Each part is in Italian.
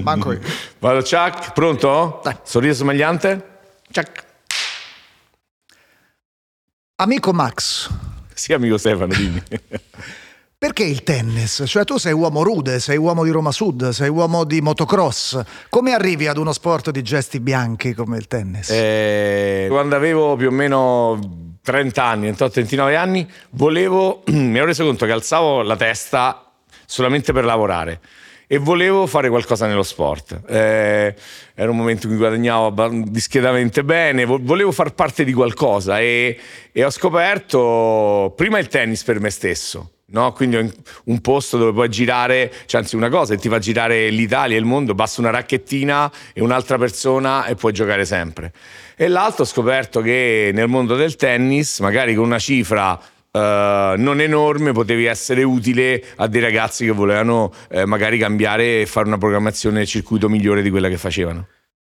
Manco io. Vado, Chuck, pronto? Dai. Sorriso smagliante? Chuck. Amico Max, Sì, amico Stefano, dimmi. perché il tennis? Cioè tu sei uomo rude, sei uomo di Roma Sud, sei uomo di motocross. Come arrivi ad uno sport di gesti bianchi come il tennis? Eh, quando avevo più o meno 30 anni, 28-29 anni, volevo, mi ero reso conto che alzavo la testa solamente per lavorare e volevo fare qualcosa nello sport. Eh, era un momento in cui guadagnavo discretamente bene, vo- volevo far parte di qualcosa e, e ho scoperto prima il tennis per me stesso. No? Quindi un- posto dove puoi girare, cioè anzi una cosa ti fa girare l'Italia e il mondo, basta una racchettina e un'altra persona e puoi giocare sempre. E l'altro ho scoperto che nel mondo del tennis, magari con una cifra eh, non enorme, potevi essere utile a dei ragazzi che volevano eh, magari cambiare e fare una programmazione del circuito migliore di quella che facevano.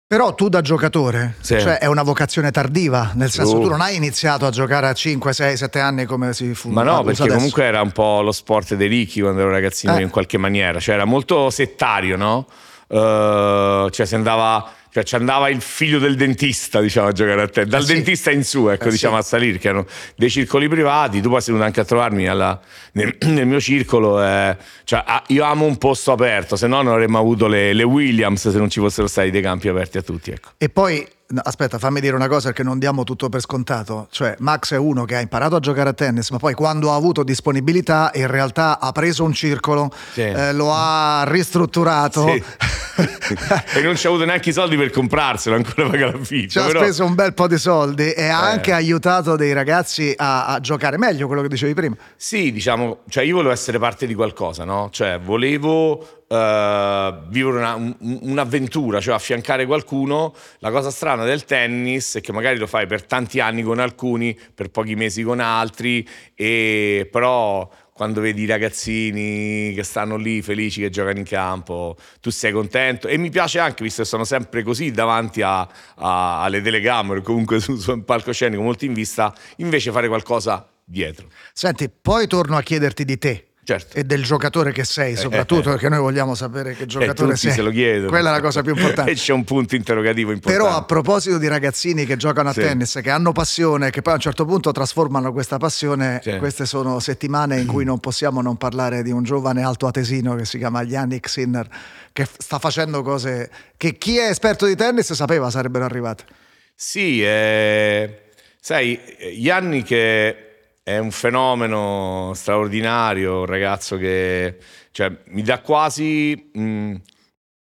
Però tu da giocatore, Sì. cioè è una vocazione tardiva, nel senso Oh. tu non hai iniziato a giocare a 5, 6, 7 anni come si fu. Ma no, perché adesso. comunque era un po' lo sport dei ricchi quando ero ragazzino Eh. in qualche maniera, cioè era molto settario, no? Eh, cioè si andava, cioè ci andava il figlio del dentista, diciamo, a giocare a te, dal Eh sì. dentista in su, ecco, Eh diciamo, sì. a salire, che erano dei circoli privati, tu poi sei venuto anche a trovarmi alla- nel, nel mio circolo, eh, cioè, ah, io amo un posto aperto, se no non avremmo avuto le, le Williams se non ci fossero stati dei campi aperti a tutti, ecco. E poi, no, aspetta, fammi dire una cosa perché non diamo tutto per scontato. Cioè, Max è uno che ha imparato a giocare a tennis, ma poi quando ha avuto disponibilità, in realtà ha preso un circolo, Sì. eh, lo ha ristrutturato. Sì. e non ci ha avuto neanche i soldi per comprarselo, ancora paga l'affitto. Ci ha però- speso un bel po' di soldi e ha Eh. anche aiutato dei ragazzi a, a giocare meglio, quello che dicevi prima. Sì, diciamo, cioè io volevo essere parte di qualcosa, no? Cioè volevo eh, vivere una- un- un'avventura, cioè affiancare qualcuno. La cosa strana del tennis è che magari lo fai per tanti anni con alcuni, per pochi mesi con altri, e però quando vedi i ragazzini che stanno lì felici che giocano in campo, tu sei contento e mi piace anche, visto che sono sempre così davanti a- a- alle telecamere, comunque su, su un palcoscenico molto in vista, invece fare qualcosa dietro. Senti, poi torno a chiederti di te. Certo. E del giocatore che sei, soprattutto perché noi vogliamo sapere che Eh, giocatore tutti sei. se lo chiedono. Quella è la cosa più importante. e c'è un punto interrogativo importante. Però a proposito di ragazzini che giocano a Sì. tennis, che hanno passione, che poi a un certo punto trasformano questa passione, Sì. queste sono settimane in cui non possiamo non parlare di un giovane altoatesino che si chiama Yannick Sinner, che sta facendo cose che chi è esperto di tennis sapeva sarebbero arrivate. Sì, eh, sai, Yanni che è un fenomeno straordinario, un ragazzo che cioè, mi dà quasi mh,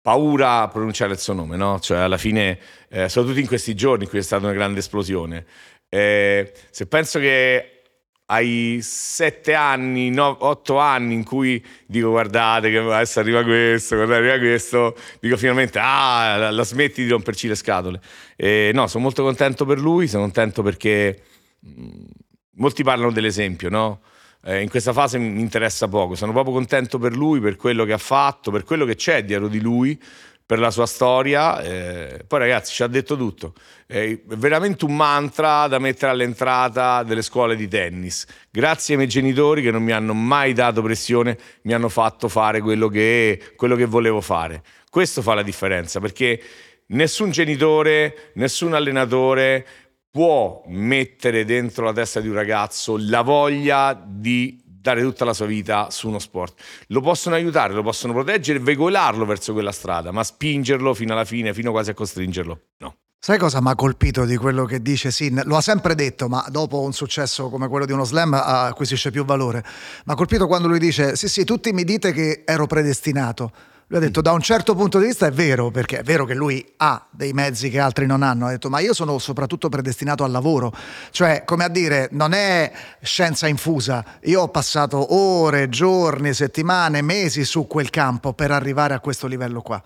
paura a pronunciare il suo nome, no? Cioè, alla fine, eh, soprattutto in questi giorni in cui è stata una grande esplosione. Eh, se penso che ai sette anni, no, otto anni in cui dico guardate che adesso arriva questo, guardate arriva questo, dico finalmente ah, la, la smetti di romperci le scatole. E no, sono molto contento per lui, sono contento perché mh, molti parlano dell'esempio, no? Eh, in questa fase mi interessa poco, sono proprio contento per lui, per quello che ha fatto, per quello che c'è dietro di lui, per la sua storia. eh, poi ragazzi ci ha detto tutto, è veramente un mantra da mettere all'entrata delle scuole di tennis. Grazie ai miei genitori che non mi hanno mai dato pressione, mi hanno fatto fare quello che, quello che volevo fare. Questo fa la differenza perché nessun genitore, nessun allenatore può mettere dentro la testa di un ragazzo la voglia di dare tutta la sua vita su uno sport. Lo possono aiutare, lo possono proteggere veicolarlo verso quella strada, ma spingerlo fino alla fine, fino quasi a costringerlo, no. Sai cosa mi ha colpito di quello che dice Sin? Lo ha sempre detto, ma dopo un successo come quello di uno slam ah, acquisisce più valore. Mi ha colpito quando lui dice: Sì, sì, tutti mi dite che ero predestinato. Lui ha detto: Da un certo punto di vista è vero, perché è vero che lui ha dei mezzi che altri non hanno. Ha detto: Ma io sono soprattutto predestinato al lavoro. Cioè, come a dire, non è scienza infusa. Io ho passato ore, giorni, settimane, mesi su quel campo per arrivare a questo livello qua.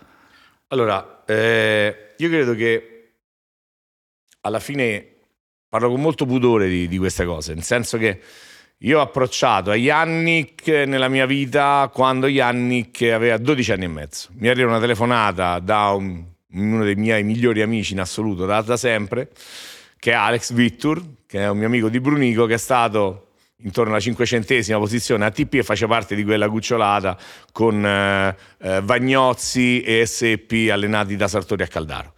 Allora, eh, io credo che alla fine parlo con molto pudore di, di queste cose, nel senso che io ho approcciato a Yannick nella mia vita quando Yannick aveva 12 anni e mezzo. Mi arriva una telefonata da un- uno dei miei migliori amici in assoluto, da, da sempre, che è Alex Vittur, che è un mio amico di Brunico, che è stato intorno alla cinquecentesima posizione ATP e faceva parte di quella cucciolata con eh, eh, Vagnozzi e SP allenati da Sartori a Caldaro.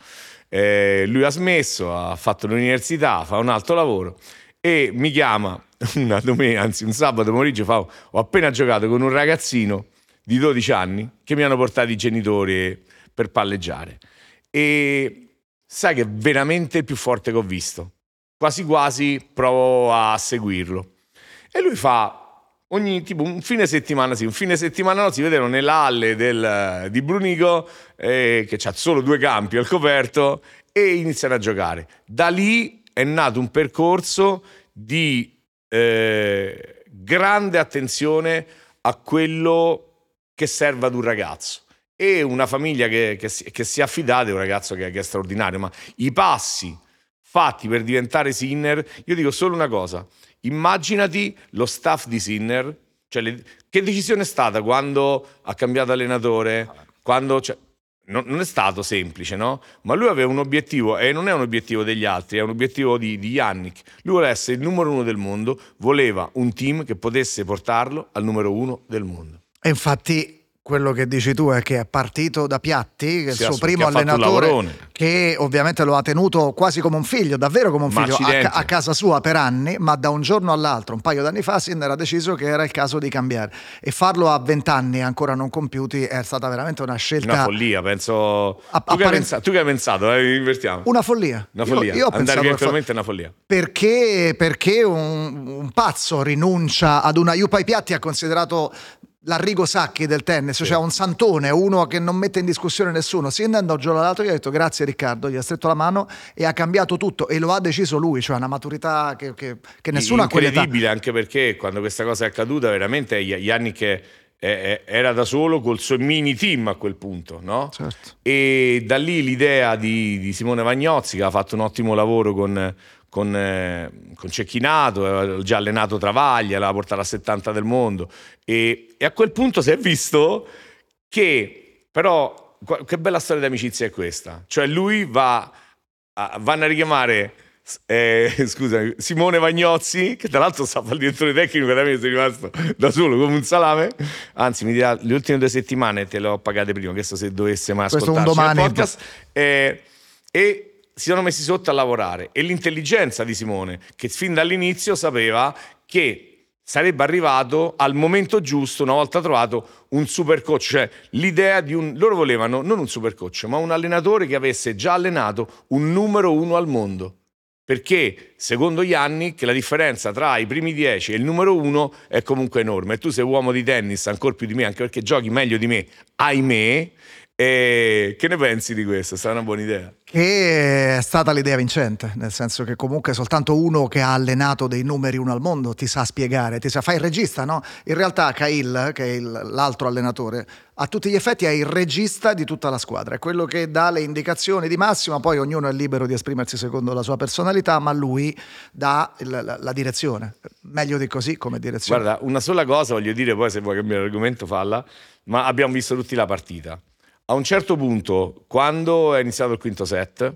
Eh, lui ha smesso, ha fatto l'università, fa un altro lavoro e mi chiama una domenica, anzi un sabato pomeriggio, fa, ho appena giocato con un ragazzino di 12 anni che mi hanno portato i genitori per palleggiare. E sai che è veramente il più forte che ho visto. Quasi quasi provo a seguirlo. E lui fa ogni tipo un fine settimana sì, un fine settimana no, si vedono nell'alle del, di Brunico eh, che ha solo due campi al coperto e iniziano a giocare. Da lì è nato un percorso di eh, grande attenzione a quello che serve ad un ragazzo. E una famiglia che, che, si, che si, è affidata è un ragazzo che, che è straordinario, ma i passi fatti per diventare Sinner, io dico solo una cosa, immaginati lo staff di Sinner, cioè le, che decisione è stata quando ha cambiato allenatore, quando... Cioè, non, non, è stato semplice, no? Ma lui aveva un obiettivo e non è un obiettivo degli altri, è un obiettivo di, di Yannick. Lui voleva essere il numero uno del mondo, voleva un team che potesse portarlo al numero uno del mondo. E infatti quello che dici tu è che è partito da Piatti, il suo primo allenatore, che ovviamente lo ha tenuto quasi come un figlio, davvero come un figlio, a, a, casa sua per anni, ma da un giorno all'altro, un paio d'anni fa, Sinner ha deciso che era il caso di cambiare. E farlo a vent'anni ancora non compiuti è stata veramente una scelta... Una follia, penso... A, tu, che hai pensato, tu che hai pensato? Eh, invertiamo. Una follia. Una follia. Io, io Andare virtualmente è una follia. Perché, perché un, un, pazzo rinuncia ad una... Jupai Piatti ha considerato l'Arrigo Sacchi del tennis, sì. cioè un santone, uno che non mette in discussione nessuno. Si andò giù dall'altro gli ha detto grazie Riccardo, gli ha stretto la mano e ha cambiato tutto e lo ha deciso lui, cioè una maturità che, che, che nessuno ha quell'età. Incredibile anche perché quando questa cosa è accaduta veramente gli anni che era da solo col suo mini team a quel punto, no? Certo. E da lì l'idea di, di Simone Vagnozzi che ha fatto un ottimo lavoro con con, eh, con Cecchinato, aveva già allenato Travaglia, l'aveva portato a 70 del mondo e, e a quel punto si è visto che però che bella storia di amicizia è questa, cioè lui va, a, vanno a richiamare eh, scusa, Simone Vagnozzi, che tra l'altro sta il direttore tecnico, da me sono rimasto da solo come un salame. Anzi, mi dirà le ultime due settimane te le ho pagate prima, questo se dovesse mai ascoltare il podcast. Eh, e si sono messi sotto a lavorare e l'intelligenza di Simone, che fin dall'inizio sapeva che sarebbe arrivato al momento giusto una volta trovato un super coach, cioè l'idea di un... loro volevano non un super coach, ma un allenatore che avesse già allenato un numero uno al mondo. Perché secondo Yannick la differenza tra i primi dieci e il numero uno è comunque enorme. E tu sei uomo di tennis ancora più di me, anche perché giochi meglio di me, ahimè, e che ne pensi di questo? È stata una buona idea? Che è stata l'idea vincente, nel senso che comunque soltanto uno che ha allenato dei numeri uno al mondo ti sa spiegare, ti sa, fa il regista, no? In realtà Kail, che è il, l'altro allenatore, a tutti gli effetti è il regista di tutta la squadra, è quello che dà le indicazioni di massima, poi ognuno è libero di esprimersi secondo la sua personalità, ma lui dà il, la, la, direzione, meglio di così come direzione. Guarda, una sola cosa voglio dire, poi se vuoi cambiare argomento falla, ma abbiamo visto tutti la partita a un certo punto, quando è iniziato il quinto set,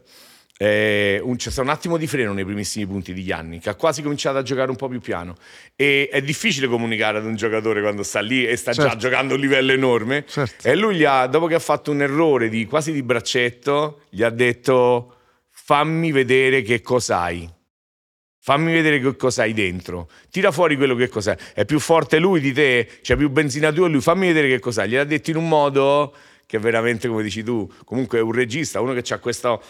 eh, un, c'è stato un attimo di freno nei primissimi punti di Gianni, che ha quasi cominciato a giocare un po' più piano. E è difficile comunicare ad un giocatore quando sta lì e sta certo. già giocando a un livello enorme. Certo. E lui, ha, dopo che ha fatto un errore di, quasi di braccetto, gli ha detto: Fammi vedere che cos'hai. Fammi vedere che cosa hai dentro. Tira fuori quello che cos'è. È più forte lui di te? C'è più benzina tu e lui? Fammi vedere che cos'hai. Gliel'ha detto in un modo che veramente, come dici tu, comunque è un regista, uno che ha questo...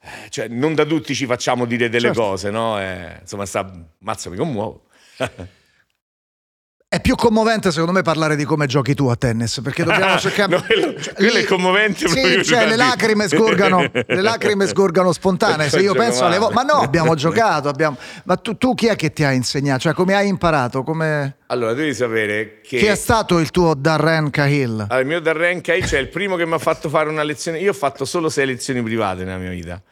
Eh, cioè, non da tutti ci facciamo dire delle certo. cose, no? Eh, insomma, sta... Mazza, mi commuovo. È più commovente secondo me parlare di come giochi tu a tennis, perché dobbiamo cercare... no, quello, cioè, quello è commovente. Sì, cioè le lacrime, sgorgano, le lacrime sgorgano spontanee. Se io penso alle volte... Ma no, abbiamo giocato, abbiamo... Ma tu, tu, chi è che ti ha insegnato? Cioè come hai imparato? Come... Allora, devi sapere che... Chi è stato il tuo Darren Cahill? Allora, il mio Darren Cahill, cioè il primo che mi ha fatto fare una lezione... Io ho fatto solo sei lezioni private nella mia vita.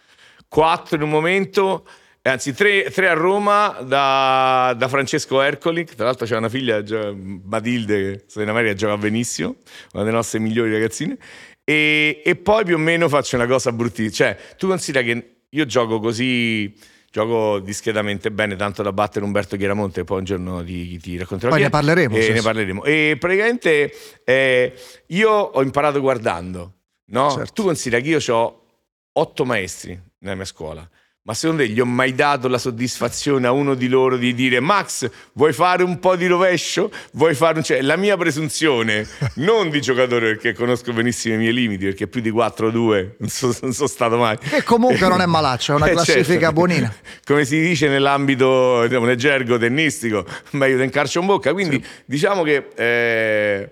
Quattro in un momento anzi tre, tre, a Roma da, da, Francesco Ercoli, tra l'altro c'è una figlia, Matilde, che sta in America, gioca benissimo, una delle nostre migliori ragazzine, e, e poi più o meno faccio una cosa bruttissima, cioè tu considera che io gioco così gioco discretamente bene, tanto da battere Umberto Chiaramonte, poi un giorno ti, ti racconterò. Poi ne parleremo. E sì, ne parleremo. E praticamente eh, io ho imparato guardando, no? Certo. Tu considera che io ho otto maestri nella mia scuola. Ma secondo te gli ho mai dato la soddisfazione a uno di loro di dire Max, vuoi fare un po' di rovescio? Vuoi fare un... Cioè, la mia presunzione, non di giocatore, perché conosco benissimo i miei limiti, perché più di 4-2 non, so- non sono stato mai. Che comunque non è malaccio, è una Eh, classifica certo. buonina. Come si dice nell'ambito diciamo, nel gergo tennistico, meglio del calcio in bocca. Quindi diciamo che eh,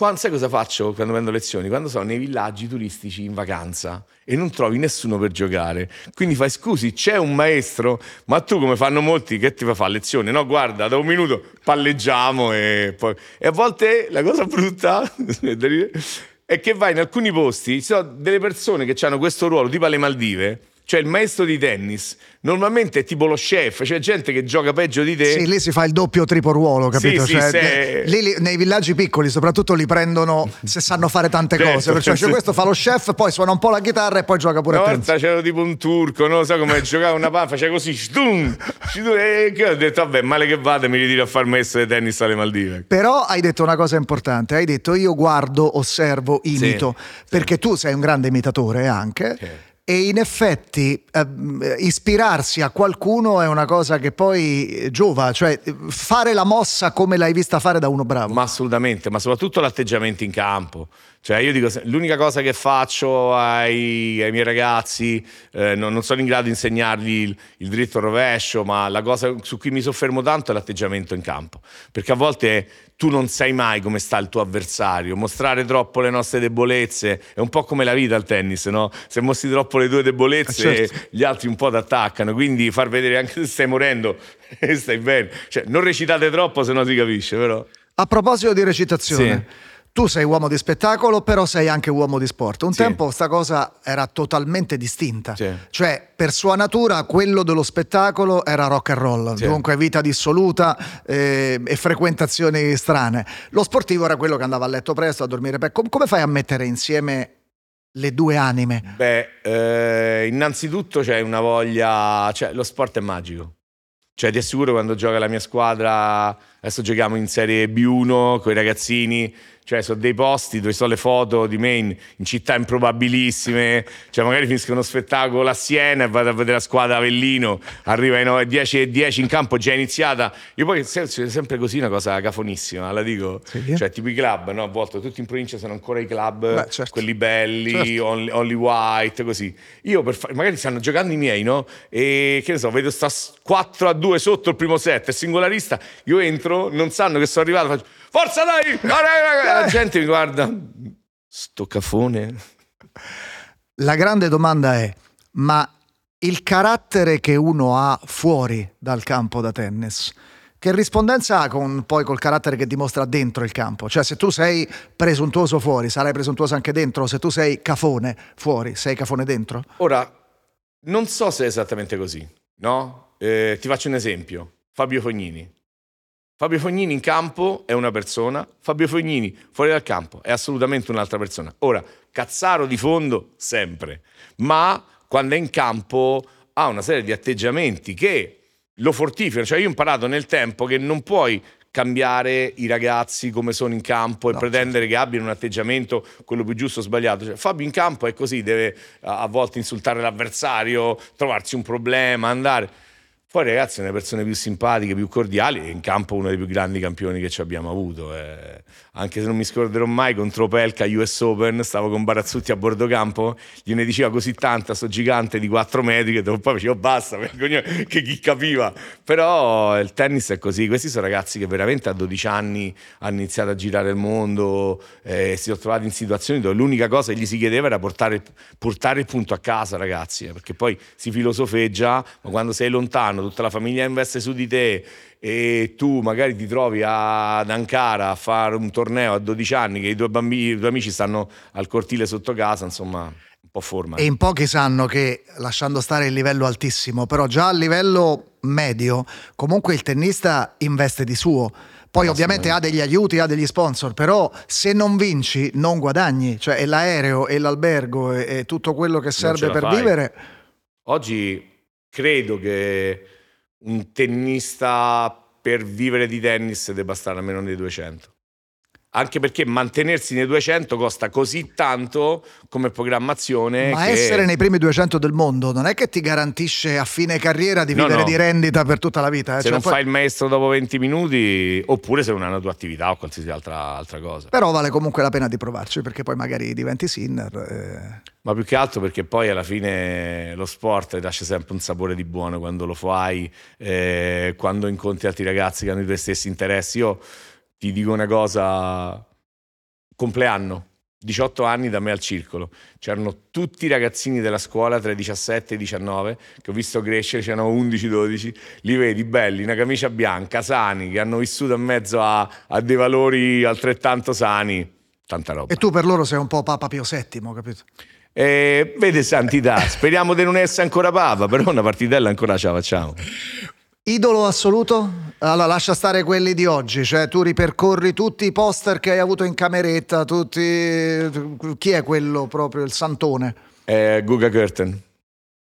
quando, sai cosa faccio quando prendo lezioni? Quando sono nei villaggi turistici in vacanza e non trovi nessuno per giocare. Quindi fai scusi, c'è un maestro, ma tu come fanno molti che ti fa fare lezione? No, guarda, da un minuto palleggiamo e poi... E a volte la cosa brutta è che vai in alcuni posti, ci sono delle persone che hanno questo ruolo, tipo alle Maldive, cioè il maestro di tennis, normalmente è tipo lo chef, c'è gente che gioca peggio di te. Sì, lì si fa il doppio o triplo ruolo, capito? Sì, sì, Cioè, se- ne- lì, lì nei villaggi piccoli soprattutto li prendono se sanno fare tante Certo, cose. Perciò sì. cioè, questo fa lo chef, poi suona un po' la chitarra e poi gioca pure Una a tennis. volta c'era tipo un turco, non so come giocava una palla, faceva così, stum, e ho detto, vabbè, male che vada, mi ritiro a far maestro di tennis alle Maldive. Però hai detto una cosa importante, hai detto io guardo, osservo, imito, perché tu sei un grande imitatore anche. Sì. E in effetti ehm, ispirarsi a qualcuno è una cosa che poi eh, giova, cioè eh, fare la mossa come l'hai vista fare da uno bravo. Ma assolutamente, ma soprattutto l'atteggiamento in campo. Cioè, io dico, l'unica cosa che faccio ai, ai miei ragazzi, eh, non, non sono in grado di insegnargli il, il dritto al rovescio, ma la cosa su cui mi soffermo tanto è l'atteggiamento in campo. Perché a volte tu non sai mai come sta il tuo avversario. Mostrare troppo le nostre debolezze è un po' come la vita al tennis, no? Se mostri troppo le tue debolezze, Eh, certo. gli altri un po' ti attaccano. Quindi far vedere anche se stai morendo e stai bene. Cioè, non recitate troppo, se no si capisce, però. A proposito di recitazione, tu sei uomo di spettacolo, però sei anche uomo di sport. Un Sì. tempo sta cosa era totalmente distinta. Sì. Cioè, per sua natura, quello dello spettacolo era rock and roll, Sì. dunque vita dissoluta eh, e frequentazioni strane. Lo sportivo era quello che andava a letto presto, a dormire. Com- come fai a mettere insieme le due anime? Beh, eh, innanzitutto c'è una voglia, cioè lo sport è magico. Cioè ti assicuro quando gioca la mia squadra, adesso giochiamo in Serie B1 con i ragazzini, cioè sono dei posti dove sono le foto di me in, in città improbabilissime, cioè magari finisco uno spettacolo a Siena e vado a vedere la squadra Avellino, arriva ai 10 e 10 in campo già iniziata, io poi se- se- sempre così una cosa cafonissima, la dico, Sì. cioè tipo i club, no? a volte tutti in provincia sono ancora i club, Beh, certo. quelli belli, Certo. only, only white, così. Io per fa- magari stanno giocando i miei, no? E che ne so, vedo sta s- 4 a 2 sotto il primo set, è singolarista, io entro, non sanno che sono arrivato, faccio Forza dai! Dai, dai, dai!" La gente mi guarda, sto cafone. La grande domanda è: ma il carattere che uno ha fuori dal campo da tennis, che rispondenza ha con, poi col carattere che dimostra dentro il campo? Cioè, se tu sei presuntuoso fuori, sarai presuntuoso anche dentro, se tu sei cafone fuori, sei cafone dentro? Ora, non so se è esattamente così, no? Eh, ti faccio un esempio. Fabio Fognini. Fabio Fognini in campo è una persona, Fabio Fognini fuori dal campo è assolutamente un'altra persona. Ora, Cazzaro di fondo sempre, ma quando è in campo ha una serie di atteggiamenti che lo fortificano. Cioè io ho imparato nel tempo che non puoi cambiare i ragazzi come sono in campo e No, pretendere che abbiano un atteggiamento quello più giusto o sbagliato. Cioè, Fabio in campo è così, deve a volte insultare l'avversario, trovarsi un problema, andare. Poi ragazzi sono le persone più simpatiche, più cordiali e in campo uno dei più grandi campioni che ci abbiamo avuto. eh. Anche se non mi scorderò mai contro Pelka US Open, stavo con Barazzutti a bordo campo, gliene diceva così tanta sto gigante di 4 metri che dopo poi facevo basta, che chi capiva. Però il tennis è così, questi sono ragazzi che veramente a 12 anni hanno iniziato a girare il mondo, eh, si sono trovati in situazioni dove l'unica cosa che gli si chiedeva era portare, portare il punto a casa ragazzi, eh, perché poi si filosofeggia, ma quando sei lontano, tutta la famiglia investe su di te e tu magari ti trovi a- ad Ankara a fare un torneo a 12 anni che i tuoi, bambini, i tuoi amici stanno al cortile sotto casa, insomma, un po' forma. E in pochi sanno che, lasciando stare il livello altissimo, però già a livello medio, comunque il tennista investe di suo. Poi ovviamente ha degli aiuti, ha degli sponsor, però se non vinci non guadagni, cioè l'aereo e l'albergo e, e tutto quello che serve per fai. vivere. Oggi credo che un tennista per vivere di tennis debba stare a meno dei 200 anche perché mantenersi nei 200 costa così tanto come programmazione. Ma che... essere nei primi 200 del mondo non è che ti garantisce a fine carriera di vivere no, no. di rendita per tutta la vita. Eh? Se cioè, non poi... fai il maestro dopo 20 minuti, oppure se non hai una tua attività o qualsiasi altra, altra, cosa. Però vale comunque la pena di provarci perché poi magari diventi sinner. Eh... Ma più che altro perché poi alla fine lo sport ti lascia sempre un sapore di buono quando lo fai, eh, quando incontri altri ragazzi che hanno i tuoi stessi interessi. Io ti dico una cosa, compleanno, 18 anni da me al circolo. C'erano tutti i ragazzini della scuola tra i 17 e i 19 che ho visto crescere, c'erano 11-12, li vedi belli, una camicia bianca, sani, che hanno vissuto in mezzo a, a dei valori altrettanto sani. Tanta roba. E tu per loro sei un po' Papa Pio VII, capito? Eh, vede santità, speriamo di non essere ancora papa, però una partitella ancora ce la facciamo. Idolo assoluto? Allora, lascia stare quelli di oggi, cioè tu ripercorri tutti i poster che hai avuto in cameretta, tutti... chi è quello proprio, il santone? Eh, Guga Curtin,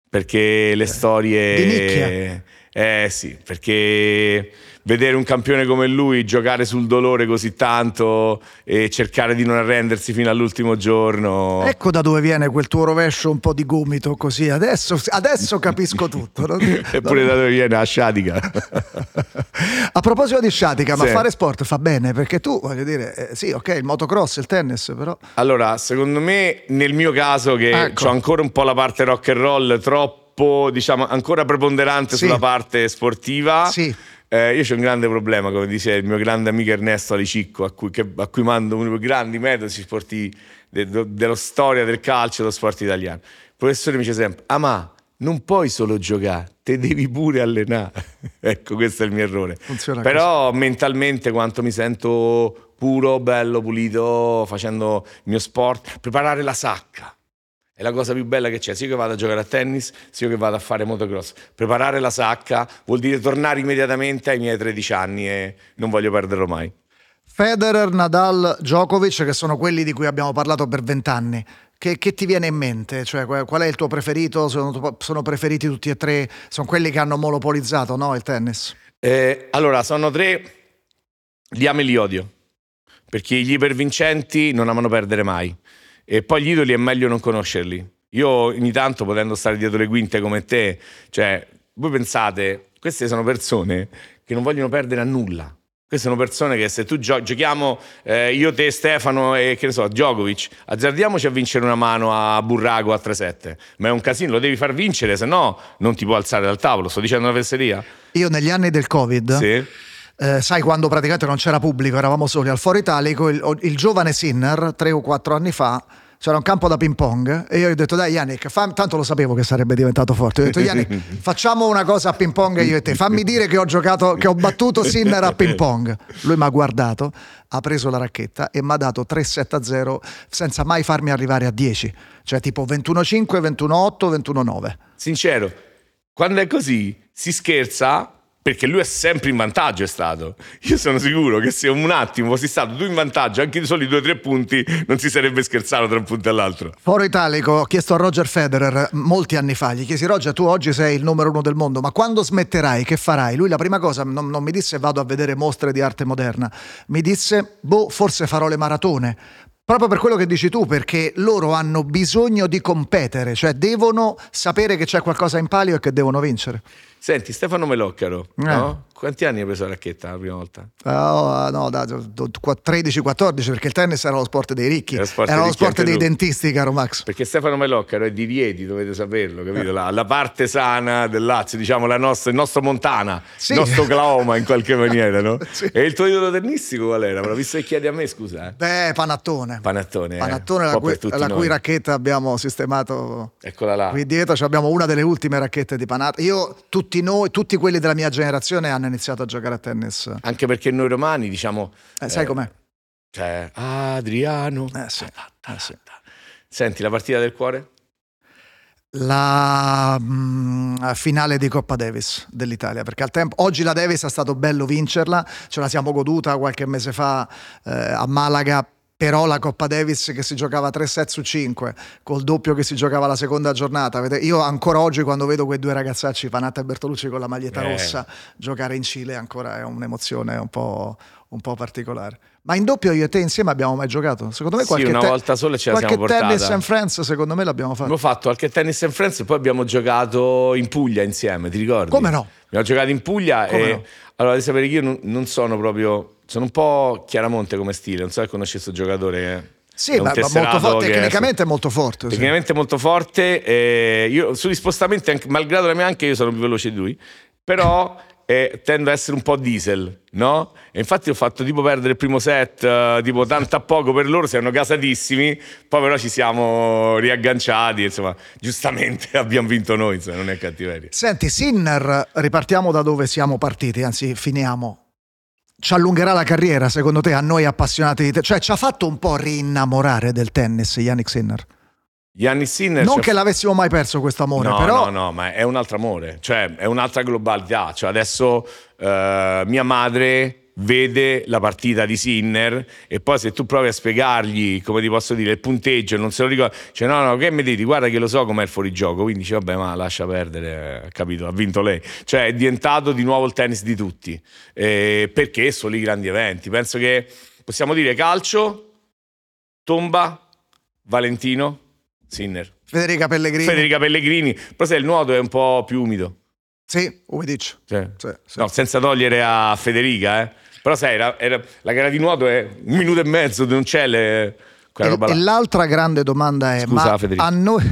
perché le storie... Di nicchia? Eh sì, perché vedere un campione come lui giocare sul dolore così tanto e cercare di non arrendersi fino all'ultimo giorno. Ecco da dove viene quel tuo rovescio un po' di gomito così. Adesso, adesso capisco tutto. No? Eppure da dove viene la sciatica. A proposito di sciatica, ma sì. fare sport fa bene perché tu, voglio dire, eh, sì, ok, il motocross, il tennis, però. Allora, secondo me, nel mio caso, che ecco. ho ancora un po' la parte rock and roll troppo, diciamo, ancora preponderante sì. sulla parte sportiva. Sì eh, io c'ho un grande problema, come dice il mio grande amico Ernesto Alicicco, a cui, che, a cui mando uno dei grandi metodi sportivi de, de, della storia del calcio e dello sport italiano. Il professore mi dice sempre: Ah, ma non puoi solo giocare, te devi pure allenare. ecco, questo è il mio errore. Funziona Però così. mentalmente quanto mi sento puro, bello, pulito, facendo il mio sport, preparare la sacca è la cosa più bella che c'è, sia che vado a giocare a tennis, sia che vado a fare motocross. Preparare la sacca vuol dire tornare immediatamente ai miei 13 anni e non voglio perderlo mai. Federer, Nadal, Djokovic, che sono quelli di cui abbiamo parlato per vent'anni. Che, che, ti viene in mente? Cioè, qual è il tuo preferito? Sono, sono, preferiti tutti e tre? Sono quelli che hanno monopolizzato no, il tennis? Eh, allora, sono tre, li amo e li odio, perché gli ipervincenti non amano perdere mai. E poi gli idoli è meglio non conoscerli. Io ogni tanto, potendo stare dietro le quinte come te, cioè, voi pensate, queste sono persone che non vogliono perdere a nulla. Queste sono persone che se tu gio- giochiamo eh, io, te, Stefano e che ne so, Djokovic, azzardiamoci a vincere una mano a Burrago a 3-7. Ma è un casino, lo devi far vincere, se no non ti può alzare dal tavolo. Sto dicendo una fesseria. Io negli anni del Covid sì eh, sai quando praticamente non c'era pubblico, eravamo soli al Foro Italico, il, il giovane Sinner, tre o quattro anni fa, c'era un campo da ping pong e io gli ho detto dai Yannick, fam- tanto lo sapevo che sarebbe diventato forte, ho detto Yannick facciamo una cosa a ping pong io e te, fammi dire che ho giocato, che ho battuto Sinner a ping pong. Lui mi ha guardato, ha preso la racchetta e mi ha dato 3-7-0 senza mai farmi arrivare a 10, cioè tipo 21-5, 21-8, 21-9. Sincero, quando è così si scherza perché lui è sempre in vantaggio è stato. Io sono sicuro che se un attimo fossi stato tu in vantaggio, anche di soli due o tre punti, non si sarebbe scherzato tra un punto e l'altro. Foro Italico, ho chiesto a Roger Federer molti anni fa, gli chiesi Roger, tu oggi sei il numero uno del mondo, ma quando smetterai, che farai? Lui la prima cosa non, non mi disse vado a vedere mostre di arte moderna, mi disse, boh, forse farò le maratone. Proprio per quello che dici tu, perché loro hanno bisogno di competere, cioè devono sapere che c'è qualcosa in palio e che devono vincere. Senti, Stefano Meloccaro, eh. no? Quanti anni hai preso la racchetta la prima volta? Oh, no, da 13-14 perché il tennis era lo sport dei ricchi, era, sport era lo sport dei tu. dentisti, caro Max. Perché Stefano Meloccaro è di Rieti, dovete saperlo, capito? Eh. La, la, parte sana del Lazio, diciamo la nostra, il nostro Montana, sì. il nostro Oklahoma in qualche maniera, no? sì. E il tuo idolo tennistico qual era? Però visto che chiedi a me, scusa. Eh. Beh, Panattone. Panattone, Panattone, eh. la, cui, la cui, racchetta abbiamo sistemato Eccola là. qui dietro, cioè abbiamo una delle ultime racchette di Panattone. Io, tutti noi, tutti quelli della mia generazione hanno iniziato a giocare a tennis. Anche perché noi romani, diciamo... Eh, sai eh, com'è? Cioè, Adriano... Eh sì, eh sì. Senti, la partita del cuore? La mh, mm, finale di Coppa Davis dell'Italia perché al tempo oggi la Davis è stato bello vincerla ce la siamo goduta qualche mese fa eh, a Malaga però la Coppa Davis che si giocava 3 set su 5 col doppio che si giocava la seconda giornata io ancora oggi quando vedo quei due ragazzacci Panatta e Bertolucci con la maglietta eh. rossa giocare in Cile ancora è un'emozione un po', un po' particolare ma in doppio io e te insieme abbiamo mai giocato? Secondo me qualche, sì, una te- volta sola ce la siamo portata. Qualche tennis and friends secondo me l'abbiamo fatto. Abbiamo fatto qualche tennis and friends e poi abbiamo giocato in Puglia insieme, ti ricordi? Come no? Abbiamo giocato in Puglia Come e... No? Allora, devi sapere che io non, non, sono proprio... Sono un po' Chiaramonte come stile, non so se conosci questo giocatore che... Sì, ma molto forte, tecnicamente è molto forte. Tecnicamente sì. molto forte. Eh, io sugli spostamenti, anche, malgrado la mia anche, io sono più veloce di lui. Però e tendo a essere un po' diesel, no? E infatti ho fatto tipo perdere il primo set, uh, tipo tanto a poco per loro, si erano gasatissimi, poi però ci siamo riagganciati, insomma, giustamente abbiamo vinto noi, insomma, non è cattiveria. Senti, Sinner, ripartiamo da dove siamo partiti, anzi finiamo. Ci allungherà la carriera, secondo te, a noi appassionati di te? Cioè, ci ha fatto un po' rinnamorare del tennis, Yannick Sinner? Yannick Sinner. Non che l'avessimo mai perso questo amore, no, però. No, no, ma è un altro amore, cioè è un'altra globalità. Cioè adesso uh, mia madre vede la partita di Sinner e poi se tu provi a spiegargli, come ti posso dire, il punteggio, non se lo ricorda, cioè no, no, che mi dici, guarda che lo so com'è il fuorigioco, quindi dice vabbè ma lascia perdere, capito, ha vinto lei. Cioè è diventato di nuovo il tennis di tutti, eh, perché sono i grandi eventi. Penso che possiamo dire calcio, tomba, Valentino, Sinner. Federica Pellegrini. Federica Pellegrini. Però se il nuoto è un po' più umido. Sì, come dici. Sì. Sì. No, senza togliere a Federica, eh. Però sai, era, era, la gara di nuoto è un minuto e mezzo, non c'è le... E, e, l'altra grande domanda è: Scusa, ma Federica. a noi,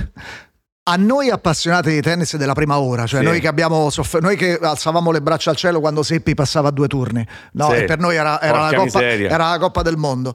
a noi appassionati di tennis della prima ora, cioè sì. noi, che abbiamo soffer- noi che alzavamo le braccia al cielo quando Seppi passava due turni, no? Sì. E per noi era, era, la coppa, era, la coppa, del mondo.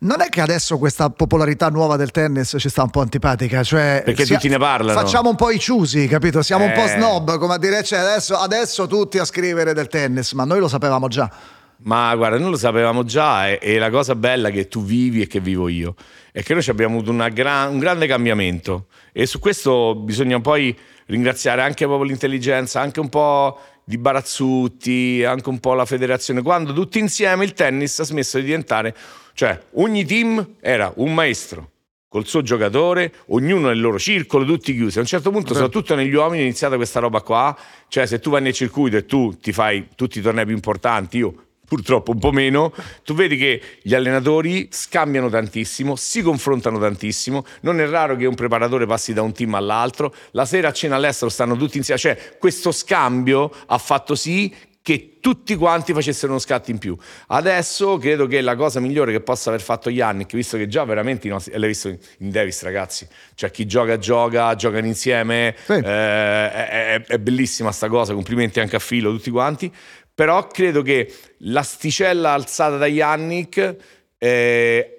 Non è che adesso questa popolarità nuova del tennis ci sta un po' antipatica, cioè perché sia, tutti ne parlano. Facciamo un po' i ciusi, capito? Siamo eh. un po' snob, come a dire, cioè adesso, adesso tutti a scrivere del tennis, ma noi lo sapevamo già. Ma guarda, noi lo sapevamo già e, e, la cosa bella che tu vivi e che vivo io è che noi abbiamo avuto gran, un grande cambiamento e su questo bisogna poi ringraziare anche proprio l'intelligenza, anche un po' di Barazzutti, anche un po' la federazione, quando tutti insieme il tennis ha smesso di diventare, cioè ogni team era un maestro col suo giocatore, ognuno nel loro circolo, tutti chiusi. A un certo punto, soprattutto negli uomini, è iniziata questa roba qua, cioè se tu vai nel circuito e tu ti fai tutti i tornei più importanti, io purtroppo un po' meno, tu vedi che gli allenatori scambiano tantissimo, si confrontano tantissimo, non è raro che un preparatore passi da un team all'altro, la sera a cena all'estero stanno tutti insieme, cioè questo scambio ha fatto sì che tutti quanti facessero uno scatto in più. Adesso credo che la cosa migliore che possa aver fatto Yannick, visto che già veramente, nostri, l'hai visto in Davis ragazzi, cioè chi gioca gioca, giocano insieme, sì. eh, è, è, è bellissima sta cosa, complimenti anche a Filo, tutti quanti, però credo che l'asticella alzata da Yannick eh,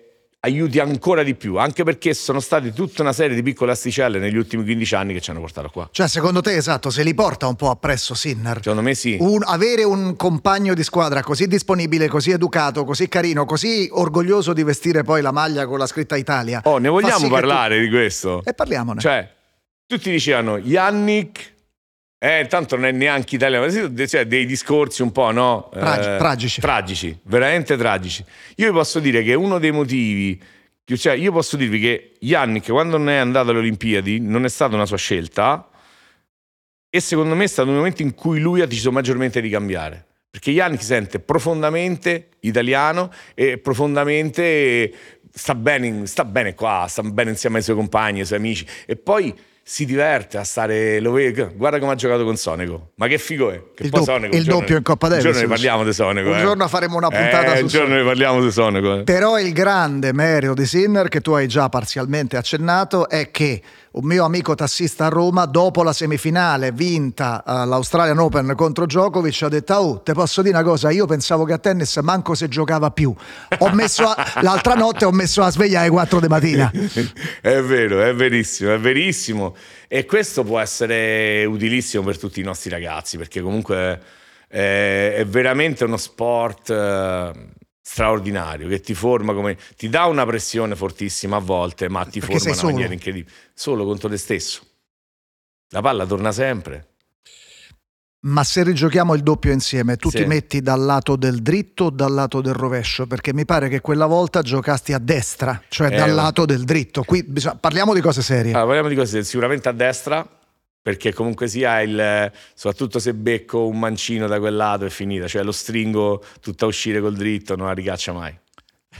aiuti ancora di più, anche perché sono state tutta una serie di piccole asticelle negli ultimi 15 anni che ci hanno portato qua. Cioè, secondo te, esatto, se li porta un po' appresso Sinner? Secondo me sì. Un, avere un compagno di squadra così disponibile, così educato, così carino, così orgoglioso di vestire poi la maglia con la scritta Italia. Oh, ne vogliamo sì parlare tu... di questo? E parliamone. Cioè, tutti dicevano Yannick eh, tanto non è neanche italiano, cioè dei discorsi un po', no? Tragi- eh, tragici. Tragici, veramente tragici. Io vi posso dire che uno dei motivi, cioè io posso dirvi che Yannick quando non è andato alle Olimpiadi non è stata una sua scelta e secondo me è stato un momento in cui lui ha deciso maggiormente di cambiare. Perché Yannick si sente profondamente italiano e profondamente sta bene, sta bene qua, sta bene insieme ai suoi compagni, ai suoi amici. E poi si diverte a stare. Lo vede, guarda come ha giocato con Sonego. Ma che figo è? Che il, do- Sonego, il giorno, doppio in Coppa Davis. Un giorno ne parliamo di Sonego. Un eh. giorno faremo una puntata eh, su Un giorno ne parliamo di Sonego. Eh. Però il grande merito di Sinner, che tu hai già parzialmente accennato, è che un mio amico tassista a Roma, dopo la semifinale vinta all'Australian Open contro Djokovic, ha detto: Oh, te posso dire una cosa? Io pensavo che a tennis manco se giocava più. Ho messo a, l'altra notte ho messo la sveglia alle 4 di mattina. è vero, è verissimo, è verissimo. E questo può essere utilissimo per tutti i nostri ragazzi, perché comunque è, è veramente uno sport eh, straordinario che ti forma come ti dà una pressione fortissima a volte, ma ti perché forma in una maniera incredibile. Solo contro te stesso. La palla torna sempre. Ma se rigiochiamo il doppio insieme, tu Sì. ti metti dal lato del dritto o dal lato del rovescio? Perché mi pare che quella volta giocasti a destra, cioè Eh, dal lato del dritto. Qui bisogna- parliamo di cose serie. Allora, parliamo di cose sicuramente a destra, perché comunque sia il, soprattutto se becco un mancino da quel lato è finita, cioè lo stringo tutta a uscire col dritto, non la ricaccia mai.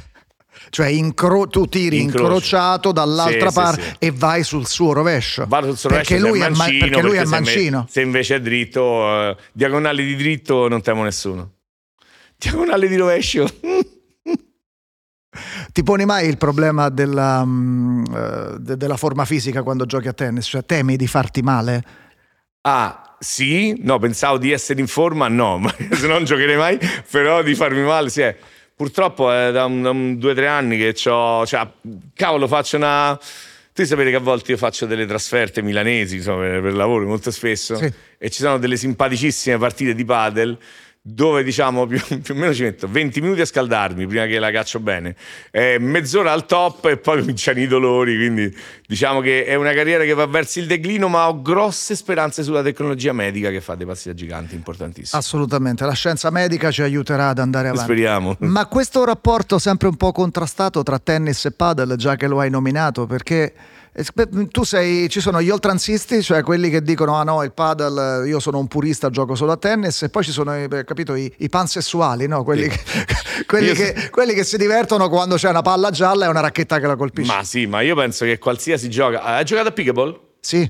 Cioè incro- tu tiri Incrocio. incrociato dall'altra Sì, sì, parte sì. e vai sul suo rovescio. Vado sul suo perché rovescio lui se è, ma- mancino, perché lui è perché se inve- mancino. Se invece è dritto, eh, diagonale di dritto non temo nessuno. Diagonale di rovescio. Ti poni mai il problema della, mm, eh, de- della forma fisica quando giochi a tennis? Cioè temi di farti male? Ah, sì? No, pensavo di essere in forma, no, se non giocherei mai, però di farmi male, sì. è. Purtroppo è da, un, da un due o tre anni che ho, cioè, cavolo, faccio una... Tu sapete che a volte io faccio delle trasferte milanesi, insomma, per, per lavoro molto spesso, Sì. e ci sono delle simpaticissime partite di padel dove diciamo più, più o meno ci metto 20 minuti a scaldarmi prima che la caccio bene, eh, mezz'ora al top e poi cominciano i dolori, quindi diciamo che è una carriera che va verso il declino, ma ho grosse speranze sulla tecnologia medica che fa dei passi da giganti importantissimi. Assolutamente, la scienza medica ci aiuterà ad andare avanti. Speriamo. Ma questo rapporto sempre un po' contrastato tra tennis e padel, già che lo hai nominato, perché tu sei, ci sono gli oltranzisti, cioè quelli che dicono ah no, il padel, eh, io sono un purista, gioco solo a tennis, e poi ci sono eh, capito, i, i pansessuali, no? quelli, Sì. che, quelli, che, quelli che si divertono quando c'è una palla gialla e una racchetta che la colpisce. Ma sì, ma io penso che qualsiasi gioca... Hai giocato a pickleball? Sì,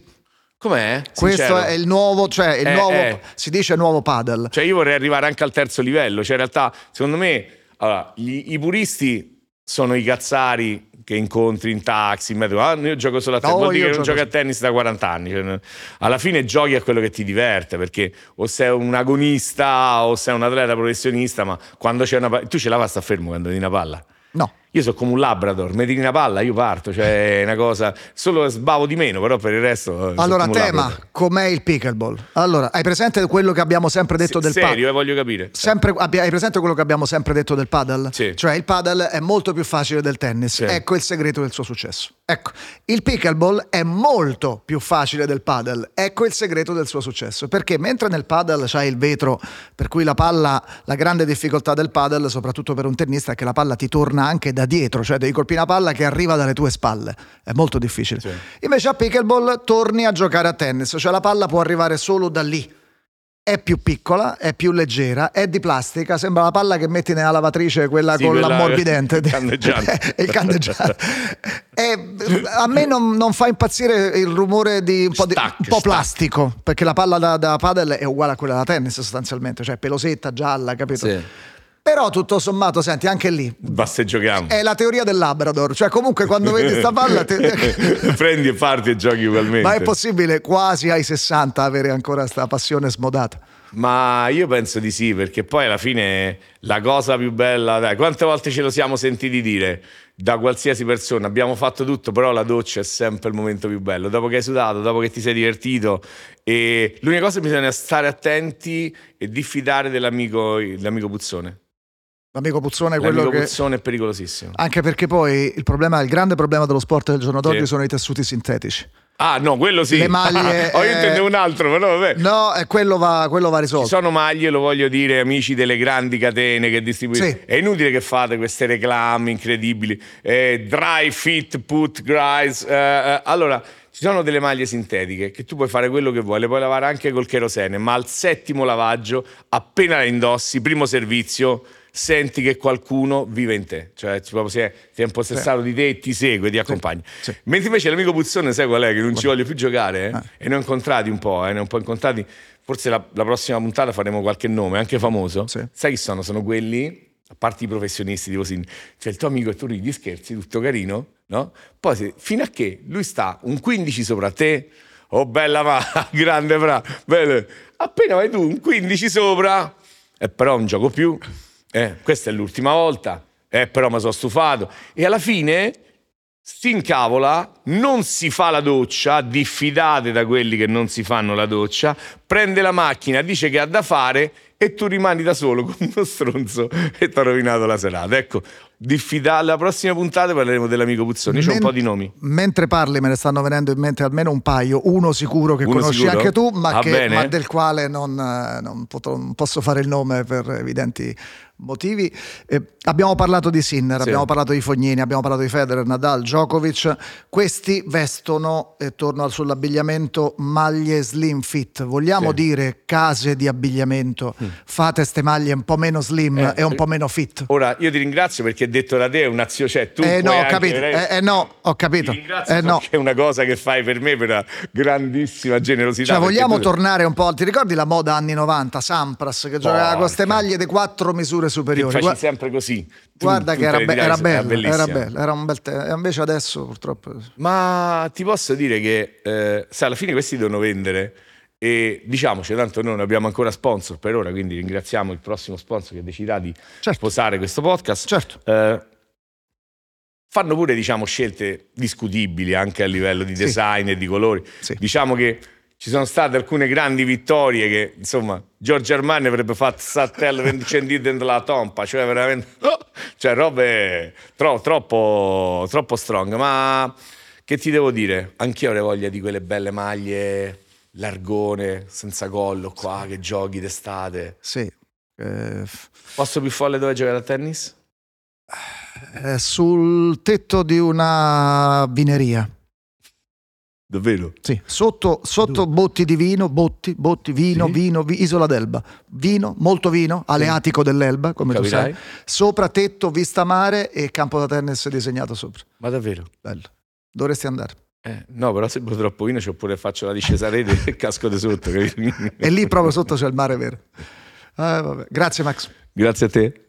Com'è? questo Sincero. è il nuovo, cioè il Eh, nuovo, eh. si dice nuovo padel. Cioè io vorrei arrivare anche al terzo livello, cioè in realtà secondo me allora, gli- i puristi sono i cazzari che incontri in taxi, in metro, ah, io gioco solo a tennis, No, vuol dire che non gioco a tennis da 40 anni, Cioè, alla fine giochi a quello che ti diverte, perché o sei un agonista o sei un atleta professionista, ma quando c'è una palla, tu ce la fai a sta fermo quando di una palla. No. Io sono come un Labrador, mi tiri una palla, io parto, cioè è una cosa, solo sbavo di meno, però per il resto... eh, Allora, tema, Labrador. com'è il pickleball? Allora, hai presente quello che abbiamo sempre detto del padel? Serio, eh, voglio capire. Sempre, hai presente quello che abbiamo sempre detto del paddle? Sì. Cioè il paddle è molto più facile del tennis. Sì. Ecco il segreto del suo successo. Ecco, il pickleball è molto più facile del paddle. Ecco il segreto del suo successo. Perché mentre nel paddle c'hai il vetro, per cui la palla, la grande difficoltà del paddle, soprattutto per un tennista, è che la palla ti torna anche da dietro, cioè devi colpire una palla che arriva dalle tue spalle. È molto difficile. Sì. Invece a pickleball torni a giocare a tennis, cioè la palla può arrivare solo da lì è più piccola, è più leggera, è di plastica, sembra la palla che metti nella lavatrice, quella Sì, con quella- l'ammorbidente. il candeggiante. il candeggiante. E, a me non, non fa impazzire il rumore di un po', di- Stack, un po' plastico, perché la palla da, da padel è uguale a quella da tennis sostanzialmente, cioè pelosetta, gialla, capito? Sì. Però tutto sommato, senti, anche lì Basta giochiamo. è la teoria del Labrador, cioè comunque quando vedi sta palla... ti- Prendi e parti e giochi ugualmente. Ma è possibile quasi ai 60 avere ancora questa passione smodata? Ma io penso di sì, perché poi alla fine la cosa più bella, dai, quante volte ce lo siamo sentiti dire da qualsiasi persona, abbiamo fatto tutto, però la doccia è sempre il momento più bello, dopo che hai sudato, dopo che ti sei divertito e l'unica cosa bisogna stare attenti e diffidare dell'amico, dell'amico Puzzone. L'amico Puzzone è quello L'amico che... Puzzone è pericolosissimo. Anche perché poi il, problema, il grande problema dello sport del giorno d'oggi Sì. sono i tessuti sintetici. Ah no, quello sì. Le maglie, oh, io intendevo un altro, però vabbè. No, quello va, quello va Ci risolto. sono maglie, lo voglio dire, amici delle grandi catene che distribuiscono. Sì. È inutile che fate queste reclame incredibili. Eh, dry fit, put, guys. Eh, eh, allora, ci sono delle maglie sintetiche che tu puoi fare quello che vuoi, le puoi lavare anche col cherosene, ma al settimo lavaggio, appena le indossi, primo servizio, senti che qualcuno vive in te. Cioè, ci proprio si è, si è impossessato di te e ti segue, ti accompagna. sì. Mentre invece l'amico Puzzone, sai qual è? Che non ci voglio più giocare, eh? Ah. E ne ho incontrati un po', eh? ne ho un po' incontrati. Forse la, la prossima puntata faremo qualche nome, anche famoso. Sì. Sai chi sono? Sono quelli, a parte i professionisti, tipo Sin, cioè il tuo amico e tu ridi, scherzi, tutto carino, no? Poi se- fino a che lui sta un 15 sopra te, oh bella ma, grande fra, bello. appena vai tu un 15 sopra, e però non gioco più, eh, questa è l'ultima volta, eh, però mi sono stufato. E alla fine si incavola, non si fa la doccia, diffidate da quelli che non si fanno la doccia, prende la macchina, dice che ha da fare e tu rimani da solo come uno stronzo e ti ha rovinato la serata. Ecco, diffida- alla prossima puntata parleremo dell'amico Puzzoni. Un Men- po' di nomi. Mentre parli me ne stanno venendo in mente almeno un paio, uno sicuro che Uno conosci sicuro? anche tu, ma, Va che- ma del quale non, eh, non potrò- non posso fare il nome per evidenti motivi. Eh, abbiamo parlato di Sinner, Sì. abbiamo parlato di Fognini, abbiamo parlato di Federer, Nadal, Djokovic. Questi vestono, e torno sull'abbigliamento, maglie slim fit. Vogliamo Sì. dire case di abbigliamento, fate ste maglie un po' meno slim Eh, e un eh, po' meno fit. Ora, io ti ringrazio perché detto da te è un'azione, cioè tu Eh no, ho capito, eh, eh, no, ho capito. Eh, no. è una cosa che fai per me per una grandissima generosità. Cioè, vogliamo tu- tornare un po'. Ti ricordi la moda anni 90? Sampras che giocava con queste Porca. maglie di quattro misure che superiori. faci Gua- sempre così. Tu- Guarda tu che era, be- era bello, era bello, era un bel te- Invece adesso purtroppo. Ma ti posso dire che, eh, sai, alla fine questi devono vendere e diciamoci, tanto noi non abbiamo ancora sponsor per ora, quindi ringraziamo il prossimo sponsor che deciderà di Certo. sposare questo podcast. Certo. Eh, fanno pure, diciamo, scelte discutibili anche a livello di Sì. design e di colori. Sì. Diciamo che ci sono state alcune grandi vittorie che, insomma, Giorgio Armani avrebbe fatto sattello incendito dentro la tompa, cioè veramente, cioè robe tro- troppo, troppo strong. Ma che ti devo dire? Anch'io avrei voglia di quelle belle maglie largone, senza collo qua, che giochi d'estate. Sì. Eh, Posto più folle dove giocare a tennis? eh, sul tetto di una vineria. Davvero? Sì, sotto, sotto botti di vino, botti, botti, vino, Sì. vino, vi- Isola d'Elba. Vino, molto vino, aleatico dell'Elba, come Capirai? tu sai. Sopra tetto, vista mare e campo da tennis disegnato sopra. Ma davvero? Bello. Dovresti andare. Eh, no, però se bevo troppo vino c'ho pure faccio la discesa rete e casco di sotto. E lì proprio sotto c'è il mare vero. Eh. Grazie Max. Grazie a te.